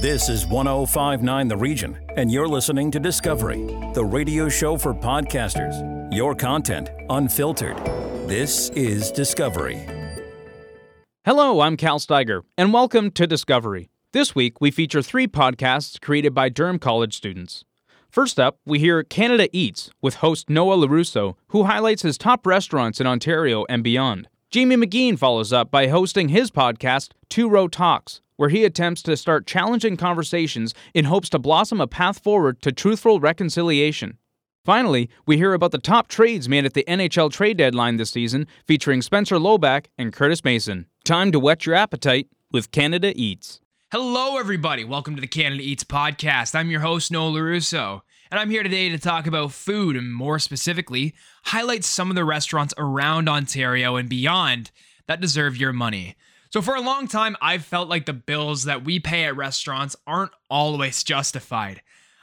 This is 1059 The Region, and you're listening to Discovery, the radio show for podcasters. Your content unfiltered. This is Discovery. Hello, I'm Cal Steiger, and welcome to Discovery. This week, we feature three podcasts created by Durham College students. First up, we hear Canada Eats with host Noah LaRusso, who highlights his top restaurants in Ontario and beyond. Jamie McGean follows up by hosting his podcast, Two Row Talks, where he attempts to start challenging conversations in hopes to blossom a path forward to truthful reconciliation. Finally, we hear about the top trades made at the NHL trade deadline this season, featuring Spencer Loback and Curtis Mason. Time to whet your appetite with Canada Eats. Hello, everybody. Welcome to the Canada Eats podcast. I'm your host, Noel LaRusso, and I'm here today to talk about food and more specifically, highlight some of the restaurants around Ontario and beyond that deserve your money. So, for a long time, I've felt like the bills that we pay at restaurants aren't always justified.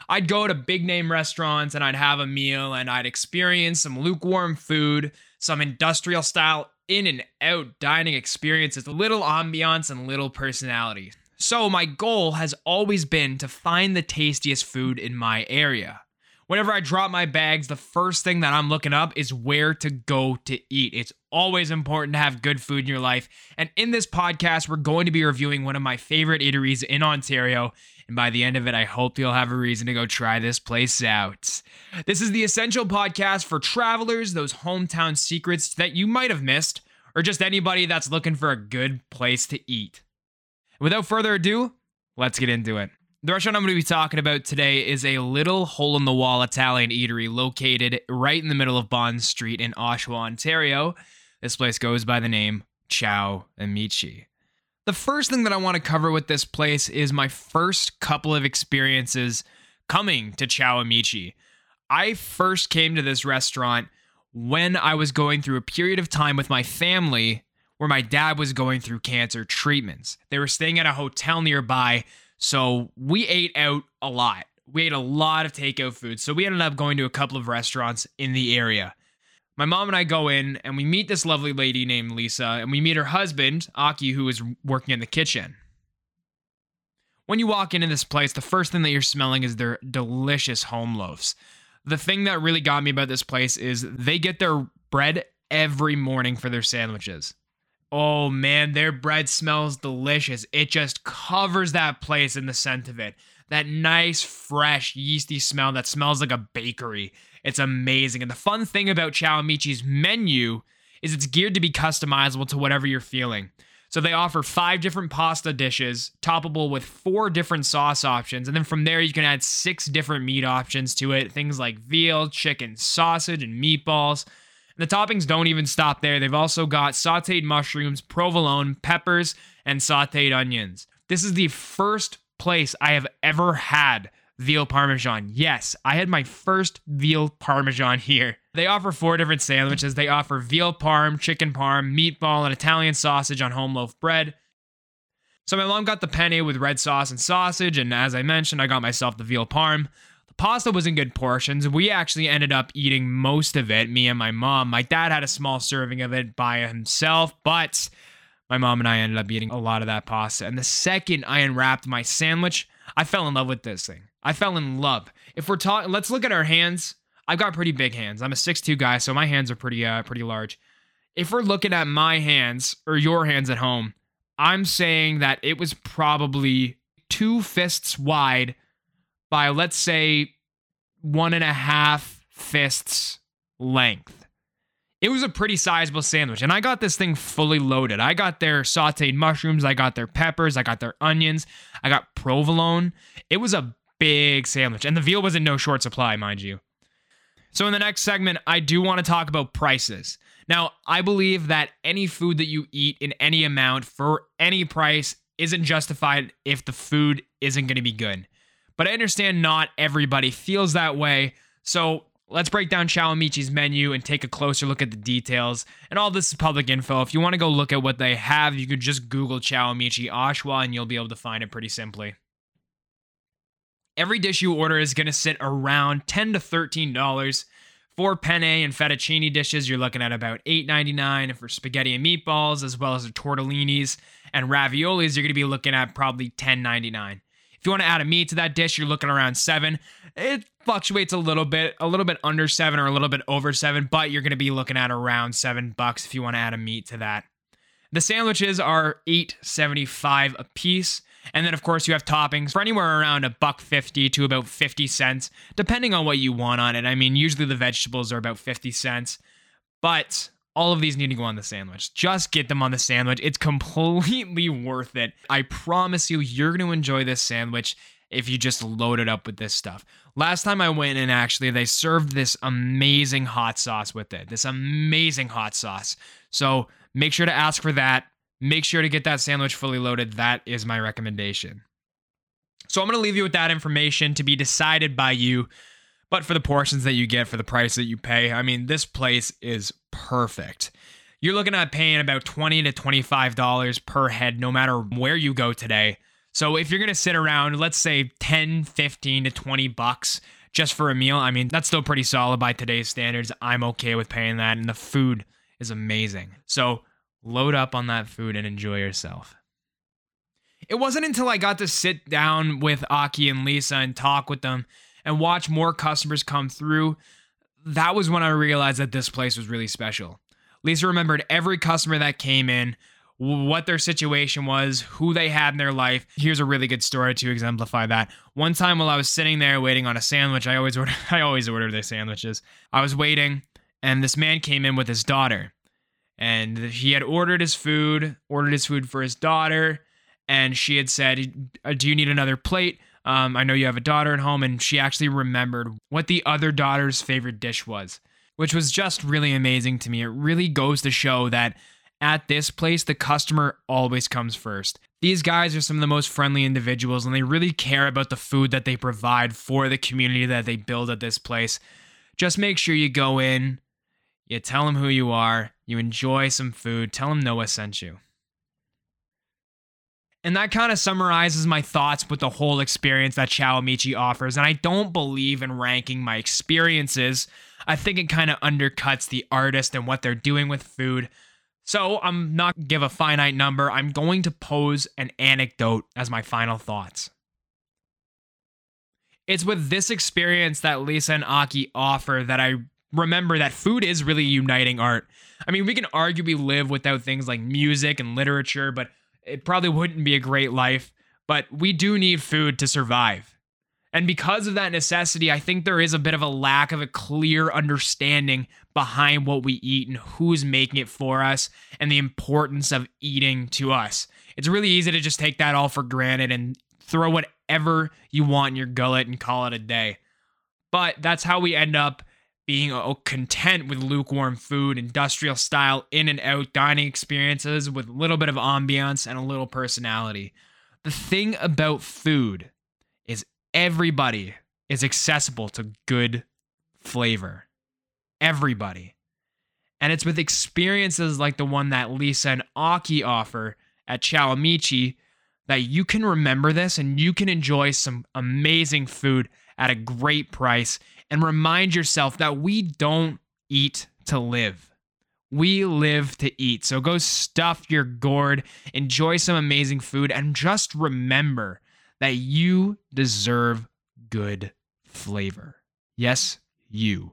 I'd go to big name restaurants and I'd have a meal and I'd experience some lukewarm food, some industrial style in and out dining experiences, little ambiance and little personality. So, my goal has always been to find the tastiest food in my area. Whenever I drop my bags, the first thing that I'm looking up is where to go to eat. It's always important to have good food in your life. And in this podcast, we're going to be reviewing one of my favorite eateries in Ontario. And by the end of it, I hope you'll have a reason to go try this place out. This is the essential podcast for travelers, those hometown secrets that you might have missed, or just anybody that's looking for a good place to eat. Without further ado, let's get into it. The restaurant I'm going to be talking about today is a little hole in the wall Italian eatery located right in the middle of Bond Street in Oshawa, Ontario. This place goes by the name Ciao Amici. The first thing that I want to cover with this place is my first couple of experiences coming to Ciao Amici. I first came to this restaurant when I was going through a period of time with my family where my dad was going through cancer treatments. They were staying at a hotel nearby so we ate out a lot. We ate a lot of takeout food. So we ended up going to a couple of restaurants in the area. My mom and I go in and we meet this lovely lady named Lisa, and we meet her husband, Aki, who is working in the kitchen. When you walk into this place, the first thing that you're smelling is their delicious home loaves. The thing that really got me about this place is they get their bread every morning for their sandwiches. Oh man, their bread smells delicious. It just covers that place in the scent of it. That nice, fresh, yeasty smell that smells like a bakery. It's amazing. And the fun thing about Ciao Amici's menu is it's geared to be customizable to whatever you're feeling. So they offer five different pasta dishes, toppable with four different sauce options. And then from there, you can add six different meat options to it things like veal, chicken, sausage, and meatballs. The toppings don't even stop there. They've also got sauteed mushrooms, provolone, peppers, and sauteed onions. This is the first place I have ever had veal parmesan. Yes, I had my first veal parmesan here. They offer four different sandwiches. They offer veal parm, chicken parm, meatball, and Italian sausage on home loaf bread. So my mom got the penne with red sauce and sausage, and as I mentioned, I got myself the veal parm. Pasta was in good portions. We actually ended up eating most of it, me and my mom. My dad had a small serving of it by himself, but my mom and I ended up eating a lot of that pasta. And the second I unwrapped my sandwich, I fell in love with this thing. I fell in love. If we're talking, let's look at our hands. I've got pretty big hands. I'm a 6'2 guy, so my hands are pretty uh pretty large. If we're looking at my hands or your hands at home, I'm saying that it was probably two fists wide by, let's say, one and a half fists length. It was a pretty sizable sandwich, and I got this thing fully loaded. I got their sauteed mushrooms, I got their peppers, I got their onions, I got provolone. It was a big sandwich, and the veal was in no short supply, mind you. So, in the next segment, I do want to talk about prices. Now, I believe that any food that you eat in any amount for any price isn't justified if the food isn't going to be good. But I understand not everybody feels that way. So let's break down Ciao menu and take a closer look at the details. And all this is public info. If you want to go look at what they have, you could just Google Ciao Amici Oshawa and you'll be able to find it pretty simply. Every dish you order is going to sit around 10 to $13. For penne and fettuccine dishes, you're looking at about $8.99. And for spaghetti and meatballs, as well as the tortellinis and raviolis, you're going to be looking at probably $10.99. If you want to add a meat to that dish, you're looking around seven. It fluctuates a little bit, a little bit under seven or a little bit over seven, but you're going to be looking at around seven bucks if you want to add a meat to that. The sandwiches are eight seventy-five a piece. And then of course you have toppings for anywhere around a buck 50 to about 50 cents, depending on what you want on it. I mean, usually the vegetables are about 50 cents, but all of these need to go on the sandwich. Just get them on the sandwich. It's completely worth it. I promise you, you're going to enjoy this sandwich if you just load it up with this stuff. Last time I went in, actually, they served this amazing hot sauce with it. This amazing hot sauce. So make sure to ask for that. Make sure to get that sandwich fully loaded. That is my recommendation. So I'm going to leave you with that information to be decided by you. But for the portions that you get for the price that you pay, I mean, this place is perfect. You're looking at paying about 20 to $25 per head no matter where you go today. So if you're going to sit around, let's say 10, 15 to 20 bucks just for a meal, I mean, that's still pretty solid by today's standards. I'm okay with paying that and the food is amazing. So load up on that food and enjoy yourself. It wasn't until I got to sit down with Aki and Lisa and talk with them and watch more customers come through that was when I realized that this place was really special. Lisa remembered every customer that came in, what their situation was, who they had in their life. Here's a really good story to exemplify that. One time while I was sitting there waiting on a sandwich, I always order I always order their sandwiches. I was waiting and this man came in with his daughter. And he had ordered his food, ordered his food for his daughter, and she had said, uh, "Do you need another plate?" Um, I know you have a daughter at home, and she actually remembered what the other daughter's favorite dish was, which was just really amazing to me. It really goes to show that at this place, the customer always comes first. These guys are some of the most friendly individuals, and they really care about the food that they provide for the community that they build at this place. Just make sure you go in, you tell them who you are, you enjoy some food, tell them Noah sent you. And that kind of summarizes my thoughts with the whole experience that Ciao Amici offers. And I don't believe in ranking my experiences. I think it kind of undercuts the artist and what they're doing with food. So I'm not give a finite number. I'm going to pose an anecdote as my final thoughts. It's with this experience that Lisa and Aki offer that I remember that food is really uniting art. I mean, we can arguably live without things like music and literature, but it probably wouldn't be a great life, but we do need food to survive. And because of that necessity, I think there is a bit of a lack of a clear understanding behind what we eat and who's making it for us and the importance of eating to us. It's really easy to just take that all for granted and throw whatever you want in your gullet and call it a day. But that's how we end up being content with lukewarm food, industrial style in and out dining experiences with a little bit of ambiance and a little personality. The thing about food is everybody is accessible to good flavor. Everybody. And it's with experiences like the one that Lisa and Aki offer at Ciao Amici that you can remember this and you can enjoy some amazing food at a great price and remind yourself that we don't eat to live. We live to eat. So go stuff your gourd, enjoy some amazing food, and just remember that you deserve good flavor. Yes, you.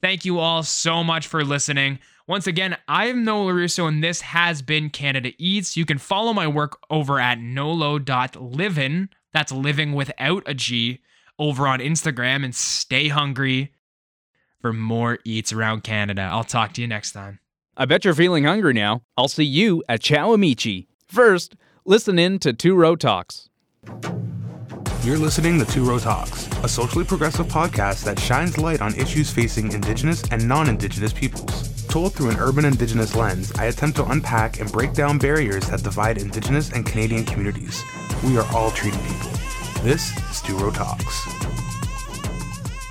Thank you all so much for listening. Once again, I'm Noah LaRusso, and this has been Canada Eats. You can follow my work over at nolo.livin. That's living without a G over on Instagram and stay hungry for more eats around Canada. I'll talk to you next time. I bet you're feeling hungry now. I'll see you at Ciao Amici. First, listen in to Two Row Talks. You're listening to Two Row Talks, a socially progressive podcast that shines light on issues facing Indigenous and non Indigenous peoples. Told through an urban Indigenous lens, I attempt to unpack and break down barriers that divide Indigenous and Canadian communities. We are all treaty people. This is Row Talks.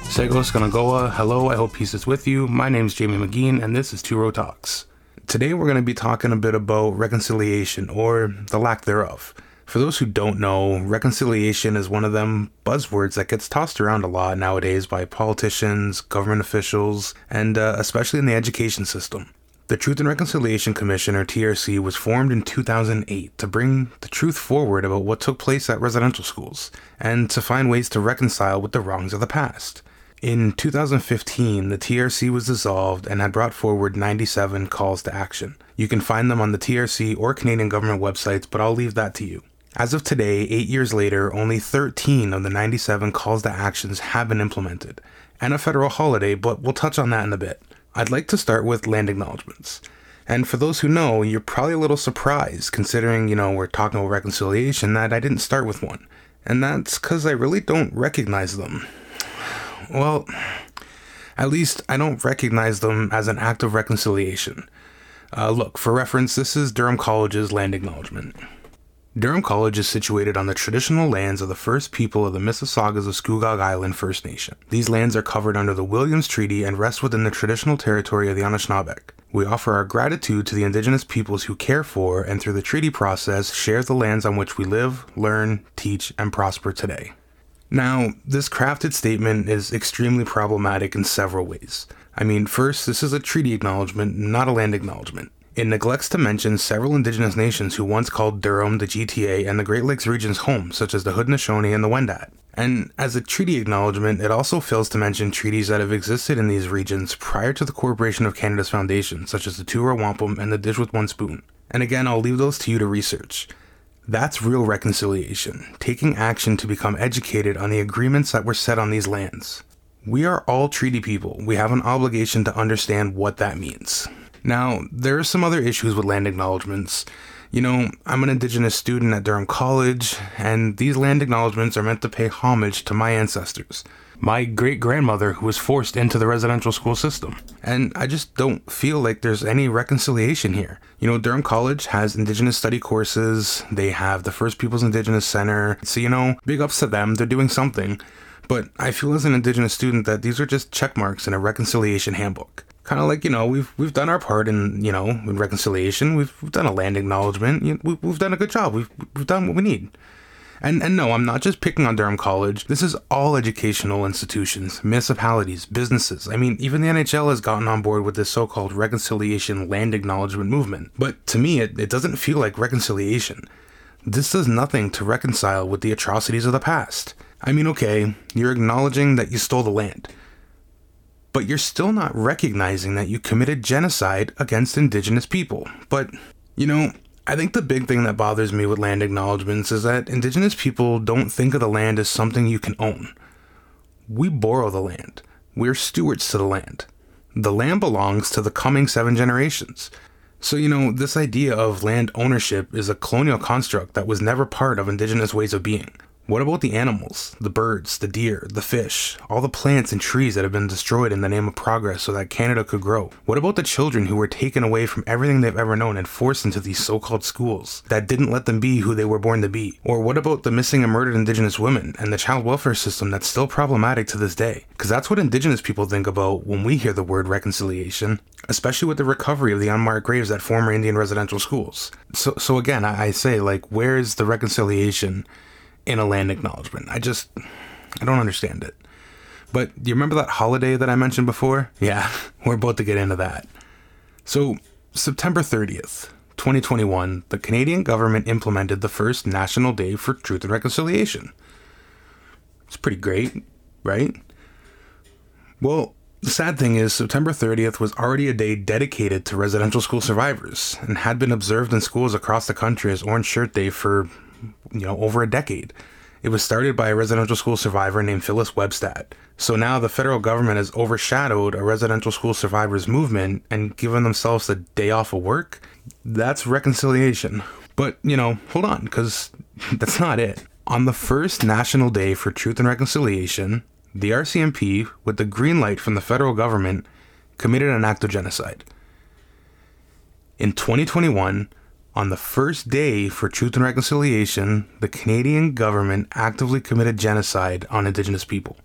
Segos Kanagoa, hello, I hope peace is with you. My name is Jamie McGean, and this is Two Row Talks. Today we're going to be talking a bit about reconciliation, or the lack thereof. For those who don't know, reconciliation is one of them buzzwords that gets tossed around a lot nowadays by politicians, government officials, and uh, especially in the education system. The Truth and Reconciliation Commission, or TRC, was formed in 2008 to bring the truth forward about what took place at residential schools and to find ways to reconcile with the wrongs of the past. In 2015, the TRC was dissolved and had brought forward 97 calls to action. You can find them on the TRC or Canadian government websites, but I'll leave that to you. As of today, eight years later, only 13 of the 97 calls to actions have been implemented, and a federal holiday, but we'll touch on that in a bit. I'd like to start with land acknowledgements. And for those who know, you're probably a little surprised considering, you know, we're talking about reconciliation that I didn't start with one. And that's because I really don't recognize them. Well, at least I don't recognize them as an act of reconciliation. Uh, look, for reference, this is Durham College's land acknowledgement. Durham College is situated on the traditional lands of the first people of the Mississaugas of Scugog Island First Nation. These lands are covered under the Williams Treaty and rest within the traditional territory of the Anishinaabeg. We offer our gratitude to the Indigenous peoples who care for and through the treaty process share the lands on which we live, learn, teach, and prosper today. Now, this crafted statement is extremely problematic in several ways. I mean, first, this is a treaty acknowledgement, not a land acknowledgement. It neglects to mention several indigenous nations who once called Durham, the GTA, and the Great Lakes regions home, such as the Haudenosaunee and the Wendat. And as a treaty acknowledgement, it also fails to mention treaties that have existed in these regions prior to the Corporation of Canada's foundation, such as the Two Row Wampum and the Dish with One Spoon. And again, I'll leave those to you to research. That's real reconciliation, taking action to become educated on the agreements that were set on these lands. We are all treaty people. We have an obligation to understand what that means. Now, there are some other issues with land acknowledgements. You know, I'm an Indigenous student at Durham College, and these land acknowledgements are meant to pay homage to my ancestors. My great grandmother, who was forced into the residential school system. And I just don't feel like there's any reconciliation here. You know, Durham College has Indigenous study courses, they have the First Peoples Indigenous Center. So, you know, big ups to them, they're doing something. But I feel as an Indigenous student that these are just check marks in a reconciliation handbook kind of like you know we've we've done our part in you know in reconciliation. We've, we've done a land acknowledgement. You know, we, we've done a good job. We've we've done what we need. And and no, I'm not just picking on Durham College. This is all educational institutions, municipalities, businesses. I mean, even the NHL has gotten on board with this so-called reconciliation land acknowledgement movement. But to me, it, it doesn't feel like reconciliation. This does nothing to reconcile with the atrocities of the past. I mean, okay, you're acknowledging that you stole the land but you're still not recognizing that you committed genocide against indigenous people. But, you know, I think the big thing that bothers me with land acknowledgements is that indigenous people don't think of the land as something you can own. We borrow the land, we're stewards to the land. The land belongs to the coming seven generations. So, you know, this idea of land ownership is a colonial construct that was never part of indigenous ways of being. What about the animals, the birds, the deer, the fish, all the plants and trees that have been destroyed in the name of progress so that Canada could grow? What about the children who were taken away from everything they've ever known and forced into these so called schools that didn't let them be who they were born to be? Or what about the missing and murdered Indigenous women and the child welfare system that's still problematic to this day? Because that's what Indigenous people think about when we hear the word reconciliation, especially with the recovery of the unmarked graves at former Indian residential schools. So, so again, I, I say, like, where is the reconciliation? In a land acknowledgement. I just, I don't understand it. But you remember that holiday that I mentioned before? Yeah, we're about to get into that. So, September 30th, 2021, the Canadian government implemented the first National Day for Truth and Reconciliation. It's pretty great, right? Well, the sad thing is, September 30th was already a day dedicated to residential school survivors and had been observed in schools across the country as Orange Shirt Day for you know, over a decade. It was started by a residential school survivor named Phyllis Webstad. So now the federal government has overshadowed a residential school survivors movement and given themselves a day off of work. That's reconciliation. But, you know, hold on, because that's not it. On the first National Day for Truth and Reconciliation, the RCMP, with the green light from the federal government, committed an act of genocide. In 2021, on the first day for Truth and Reconciliation, the Canadian government actively committed genocide on Indigenous people.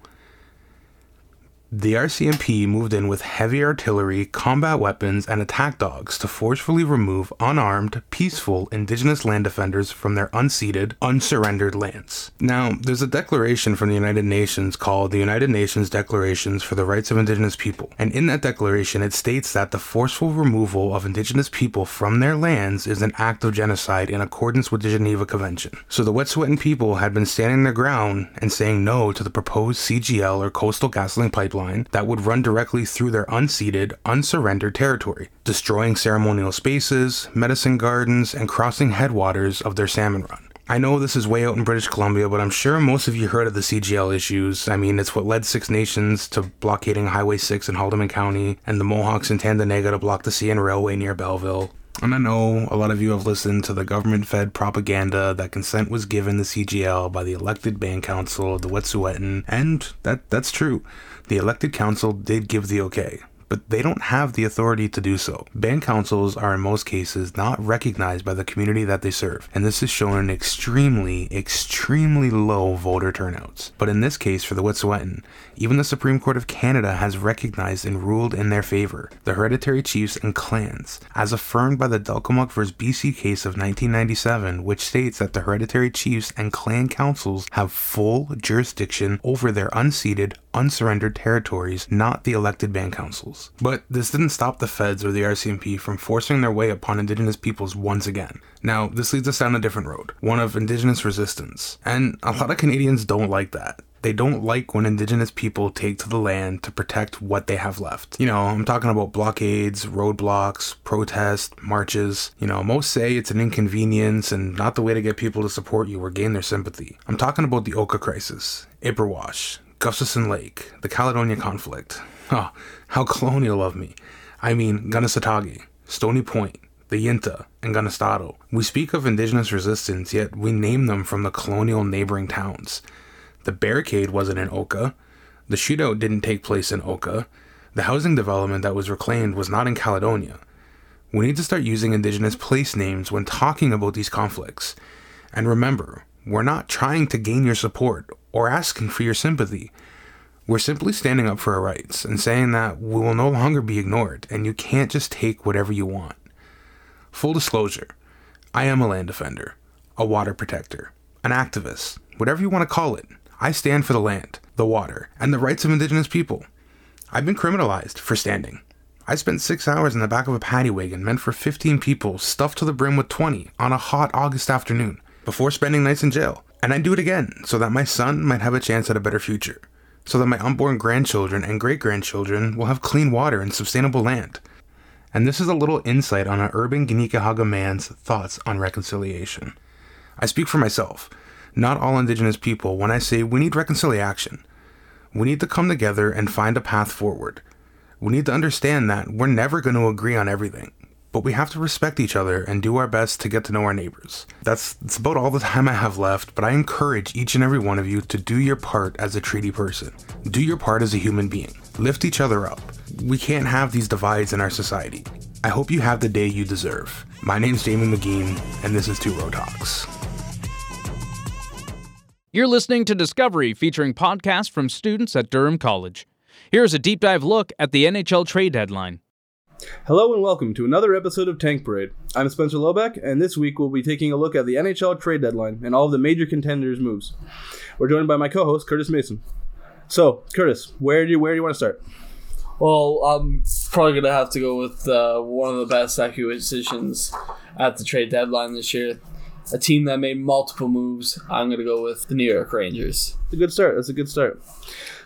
The RCMP moved in with heavy artillery, combat weapons, and attack dogs to forcefully remove unarmed, peaceful indigenous land defenders from their unceded, unsurrendered lands. Now, there's a declaration from the United Nations called the United Nations Declarations for the Rights of Indigenous People, and in that declaration it states that the forceful removal of indigenous people from their lands is an act of genocide in accordance with the Geneva Convention. So the Wet'suwet'en people had been standing their ground and saying no to the proposed CGL or Coastal GasLink pipeline that would run directly through their unceded, unsurrendered territory, destroying ceremonial spaces, medicine gardens, and crossing headwaters of their salmon run. I know this is way out in British Columbia, but I'm sure most of you heard of the CGL issues. I mean, it's what led Six Nations to blockading Highway 6 in Haldimand County and the Mohawks in Tyendinaga to block the CN Railway near Belleville. And I know a lot of you have listened to the government fed propaganda that consent was given the CGL by the elected band council of the Wet'suwet'en, and that that's true. The elected council did give the okay but they don't have the authority to do so. Band councils are in most cases not recognized by the community that they serve, and this is shown in extremely, extremely low voter turnouts. But in this case, for the Wet'suwet'en, even the Supreme Court of Canada has recognized and ruled in their favor the hereditary chiefs and clans, as affirmed by the Delgamuukw vs. BC case of 1997, which states that the hereditary chiefs and clan councils have full jurisdiction over their unceded, unsurrendered territories, not the elected band councils. But this didn't stop the feds or the RCMP from forcing their way upon indigenous peoples once again. Now, this leads us down a different road, one of indigenous resistance. And a lot of Canadians don't like that. They don't like when indigenous people take to the land to protect what they have left. You know, I'm talking about blockades, roadblocks, protests, marches. You know, most say it's an inconvenience and not the way to get people to support you or gain their sympathy. I'm talking about the Oka crisis, Ipperwash, Gustafsen Lake, the Caledonia conflict. Oh, how colonial of me. I mean, Kanesatake, Stony Point, the Yinta, and Kanonhstaton. We speak of indigenous resistance, yet we name them from the colonial neighboring towns. The barricade wasn't in Oka. The shootout didn't take place in Oka. The housing development that was reclaimed was not in Caledonia. We need to start using indigenous place names when talking about these conflicts. And remember, we're not trying to gain your support or asking for your sympathy. We're simply standing up for our rights and saying that we will no longer be ignored and you can't just take whatever you want. Full disclosure I am a land defender, a water protector, an activist, whatever you want to call it. I stand for the land, the water, and the rights of Indigenous people. I've been criminalized for standing. I spent six hours in the back of a paddy wagon meant for 15 people, stuffed to the brim with 20 on a hot August afternoon, before spending nights in jail. And I'd do it again so that my son might have a chance at a better future, so that my unborn grandchildren and great grandchildren will have clean water and sustainable land. And this is a little insight on an urban Kanien'kehá:ka man's thoughts on reconciliation. I speak for myself not all Indigenous people when I say we need reconciliation. We need to come together and find a path forward. We need to understand that we're never going to agree on everything, but we have to respect each other and do our best to get to know our neighbors. That's, that's about all the time I have left, but I encourage each and every one of you to do your part as a treaty person. Do your part as a human being. Lift each other up. We can't have these divides in our society. I hope you have the day you deserve. My name's Jamie McGean, and this is Two Row Talks. You're listening to Discovery, featuring podcasts from students at Durham College. Here's a deep dive look at the NHL trade deadline. Hello and welcome to another episode of Tank Parade. I'm Spencer Lobeck, and this week we'll be taking a look at the NHL trade deadline and all of the major contenders' moves. We're joined by my co-host Curtis Mason. So, Curtis, where do you where do you want to start? Well, I'm probably gonna have to go with uh, one of the best acquisitions at the trade deadline this year, a team that made multiple moves. I'm going to go with the New York Rangers. It's a good start. That's a good start.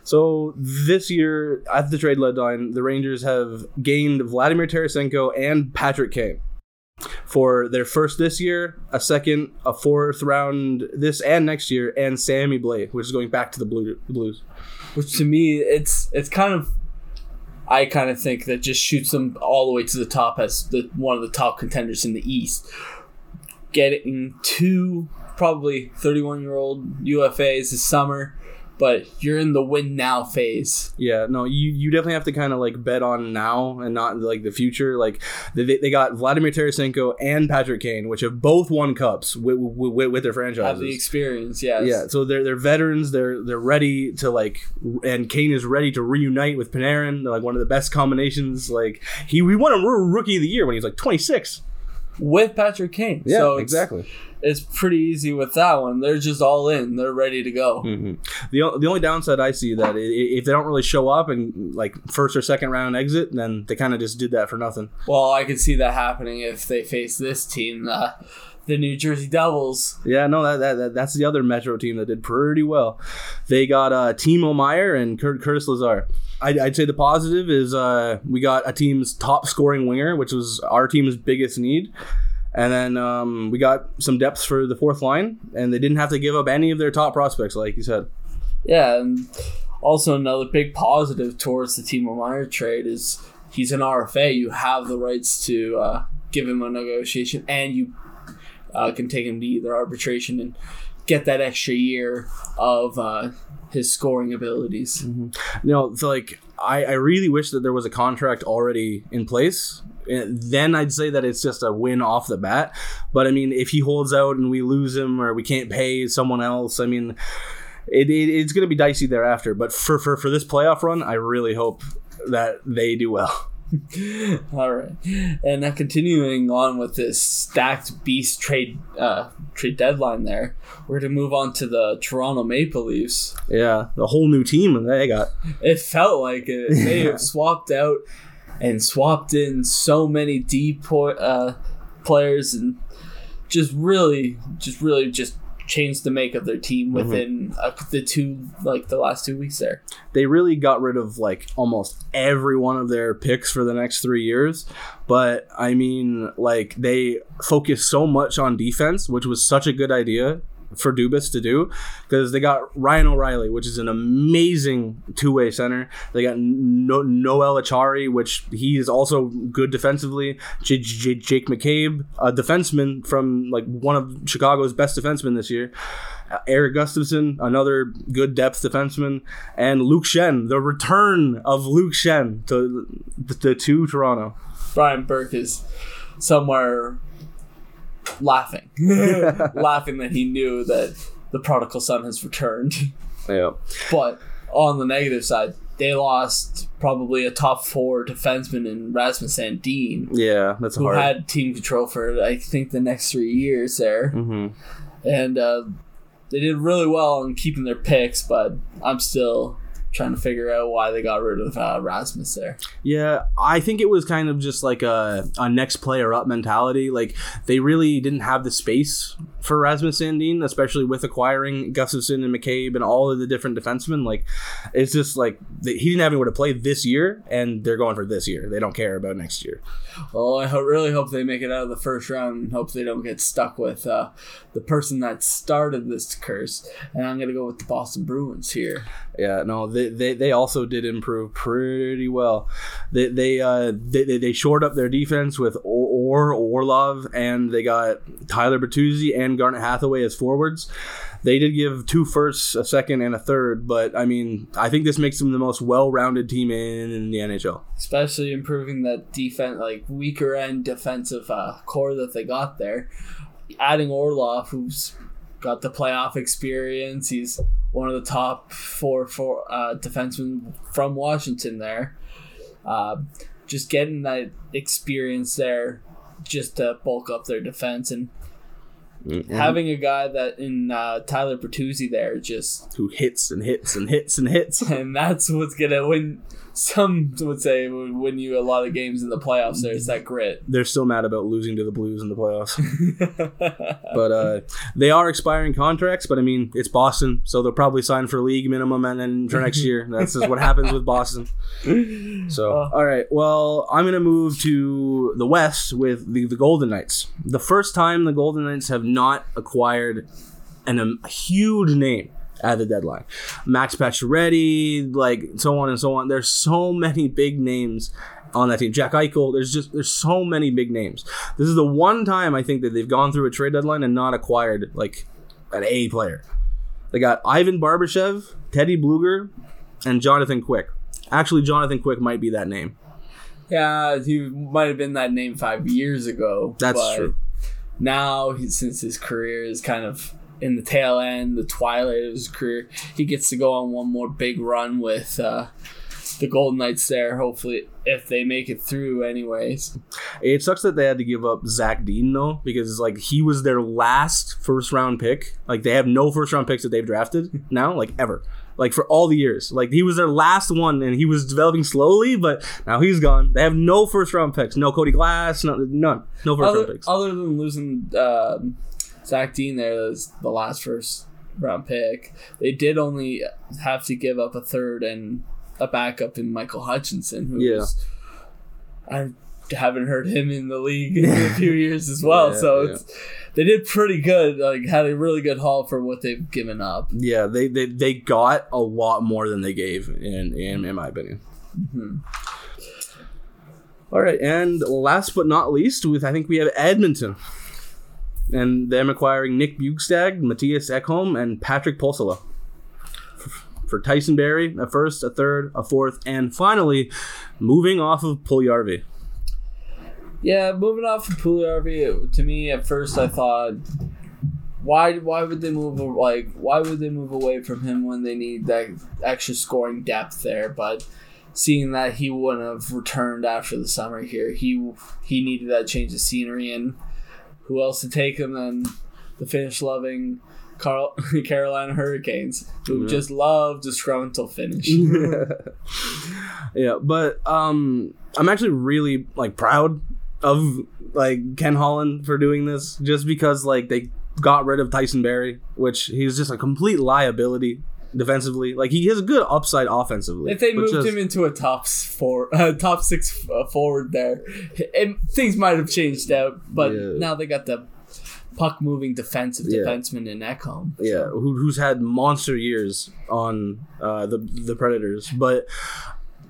So this year at the trade deadline, the Rangers have gained Vladimir Tarasenko and Patrick Kane for their first this year, a second, a fourth round this and next year, and Sammy Blais, which is going back to the Blues. Which to me, it's it's kind of I kind of think that just shoots them all the way to the top as the one of the top contenders in the East getting two probably 31 year old UFAs this summer but you're in the win now phase. Yeah, no, you, you definitely have to kind of like bet on now and not like the future. Like they, they got Vladimir Tarasenko and Patrick Kane, which have both won cups with, with, with their franchise. Have the experience, yes. Yeah, so they're they're veterans. They're they're ready to like, and Kane is ready to reunite with Panarin. They're like one of the best combinations. Like he we won a rookie of the year when he was like twenty six. With Patrick Kane. Yeah, so it's, exactly. It's pretty easy with that one. They're just all in. They're ready to go. hmm The the only downside I see that if they don't really show up and like first or second round exit, then they kind of just did that for nothing. Well, I could see that happening if they face this team, uh, the New Jersey Devils. Yeah, no, that, that, that that's the other Metro team that did pretty well. They got uh, Timo Meier and Kurt, Curtis Lazar. I'd, I'd say the positive is uh, we got a team's top scoring winger, which was our team's biggest need. And then um, we got some depth for the fourth line, and they didn't have to give up any of their top prospects, like you said. Yeah, and also another big positive towards the Timo Meier trade is he's an RFA. You have the rights to uh, give him a negotiation, and you uh, can take him to either arbitration and get that extra year of uh, his scoring abilities. You know, so like I, I really wish that there was a contract already in place. Then I'd say that it's just a win off the bat. But I mean, if he holds out and we lose him or we can't pay someone else, I mean, it, it it's going to be dicey thereafter. But for, for for this playoff run, I really hope that they do well. All right, and now continuing on with this stacked beast trade uh, trade deadline, there we're to move on to the Toronto Maple Leafs. Yeah, the whole new team they got. It felt like it. They have swapped out and swapped in so many D po- uh, players and just really, just really, just changed the make of their team within uh, the two like the last two weeks there. they really got rid of like almost every one of their picks for the next three years. But I mean, like they focused so much on defense, which was such a good idea for Dubas to do because they got Ryan O'Reilly, which is an amazing two way center. They got no- Noel Acciari, which he is also good defensively. J- J- Jake McCabe, a defenseman from like one of Chicago's best defensemen this year. Uh, Erik Gustafsson, another good depth defenseman, and Luke Schenn, the return of Luke Schenn to the, the to Toronto. Brian Burke is somewhere laughing, laughing that he knew that the prodigal son has returned. Yeah, But on the negative side, they lost probably a top four defenseman in Rasmus Sandin, yeah, that's who hard. had team control for I think the next three years there, hmm and uh, they did really well in keeping their picks. But I'm still trying to figure out why they got rid of uh, Rasmus there. Yeah, I think it was kind of just like a, a next player up mentality. Like they really didn't have the space for Rasmus Sandin, especially with acquiring Gustafsson and McCabe and all of the different defensemen. Like it's just like he didn't have anywhere to play this year, and they're going for this year. They don't care about next year. Well, I ho- really hope they make it out of the first round and hope they don't get stuck with uh, the person that started this curse. And I'm going to go with the Boston Bruins here. Yeah, no, they, they, they also did improve pretty well. They they uh they, they, shored up their defense with or Orlov, and they got Tyler Bertuzzi and Garnet Hathaway as forwards. They did give two firsts, a second, and a third, but I mean, I think this makes them the most well-rounded team in, in the NHL. especially improving that defense, like weaker end defensive uh, core that they got there. Adding Orlov, who's got the playoff experience, he's one of the top four four uh, defensemen from Washington there. Uh, just getting that experience there, just to bulk up their defense and. Having a guy that in uh, Tyler Bertuzzi there just Who hits and hits and hits and hits. and that's what's gonna win. Some would say would win you a lot of games in the playoffs. There's that grit. They're still mad about losing to the Blues in the playoffs. but uh, they are expiring contracts. But I mean, it's Boston, so they'll probably sign for league minimum and then for next year. That's just what happens with Boston. So, all right. Well, I'm gonna move to the West with the, the Golden Knights. The first time the Golden Knights have not acquired an, um, a huge name at the deadline. Max Pacioretty, like so on and so on. There's so many big names on that team. Jack Eichel. There's just there's so many big names. This is the one time I think that they've gone through a trade deadline and not acquired like an A player. They got Ivan Barbashev, Teddy Blueger, and Jonathan Quick. Actually, Jonathan Quick might be that name. Yeah, he might have been that name five years ago. That's true. Now, since his career is kind of in the tail end, the twilight of his career, he gets to go on one more big run with uh, the Golden Knights there. Hopefully, if they make it through, anyways. It sucks that they had to give up Zach Dean though, because like he was their last first round pick. Like they have no first round picks that they've drafted now, like ever. Like for all the years, like he was their last one, and he was developing slowly, but now he's gone. They have no first round picks, no Cody Glass, no, none, no first round Other, picks. other than losing um Zach Dean there, as the last first round pick, they did only have to give up a third and a backup in Michael Hutchinson, who Yeah. was I haven't heard him in the league in a few years as well. Yeah, so yeah. it's they did pretty good. Like had a really good haul for what they've given up. Yeah, they, they they got a lot more than they gave, in in, in my opinion. Mm-hmm. All right, and last but not least, with I think we have Edmonton, and them acquiring Nick Bjugstad, Mattias Ekholm, and Patrick Pulsala. For- Tyson Barrie, a first, a third, a fourth, and finally, moving off of Puljärvi. Yeah, moving off of Puljärvi, to me at first I thought, why why would they move like why would they move away from him when they need that extra scoring depth there? But seeing that he wouldn't have returned after the summer here, he he needed that change of scenery, and who else to take him than the Finnish loving Carl, Carolina Hurricanes, who just love disgruntled Finnish. yeah, but um, I'm actually really like proud of like Ken Holland for doing this, just because like they got rid of Tyson Barrie, which he's just a complete liability defensively. Like he has a good upside offensively. If they moved just- him into a top four, uh, top six uh, forward there, it, things might have changed out. But Yeah. now they got the puck moving defensive Yeah. defenseman in Ekholm. yeah, who, who's had monster years on uh, the the Predators, but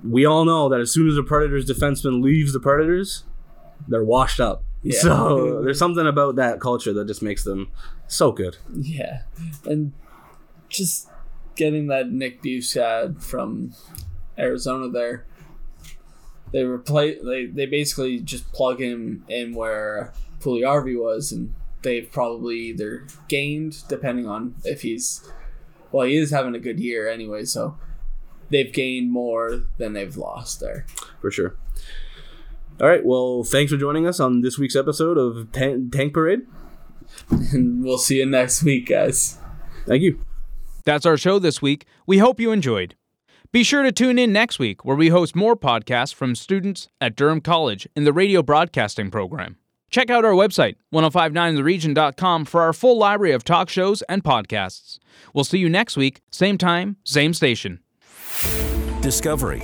we all know that as soon as the Predators defenseman leaves the Predators, they're washed up. Yeah. So there's something about that culture that just makes them so good. Yeah, and just getting that Nick Bjugstad from Arizona there. They replace they they basically just plug him in where Puljärvi was, and they've probably either gained depending on if he's well he is having a good year anyway, so they've gained more than they've lost there. for sure. All right. Well, thanks for joining us on this week's episode of Tan- Tank Parade. And we'll see you next week, guys. Thank you. That's our show this week. We hope you enjoyed. Be sure to tune in next week where we host more podcasts from students at Durham College in the radio broadcasting program. Check out our website, 1059theregion.com, for our full library of talk shows and podcasts. We'll see you next week, same time, same station. Discovery,